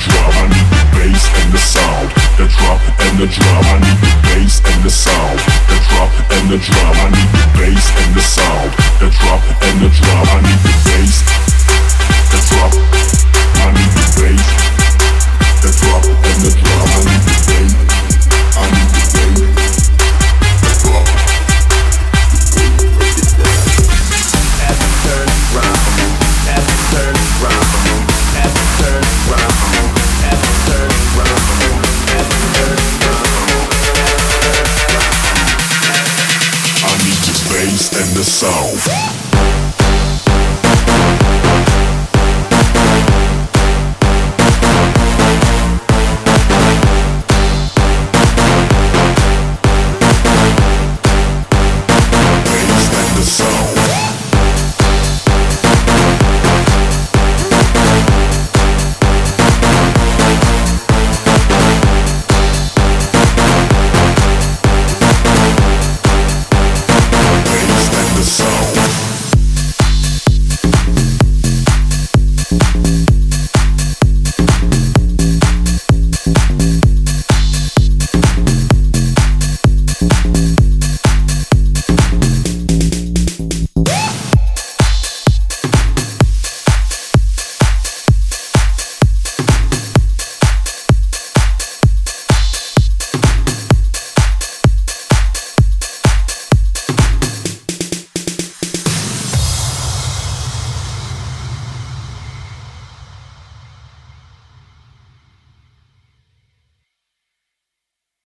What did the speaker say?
drum, I need the bass and the sound. The drop and the drum, I need the bass and the sound. The drop and the drum, I need the bass and the sound. The drop and the drum. Emoção.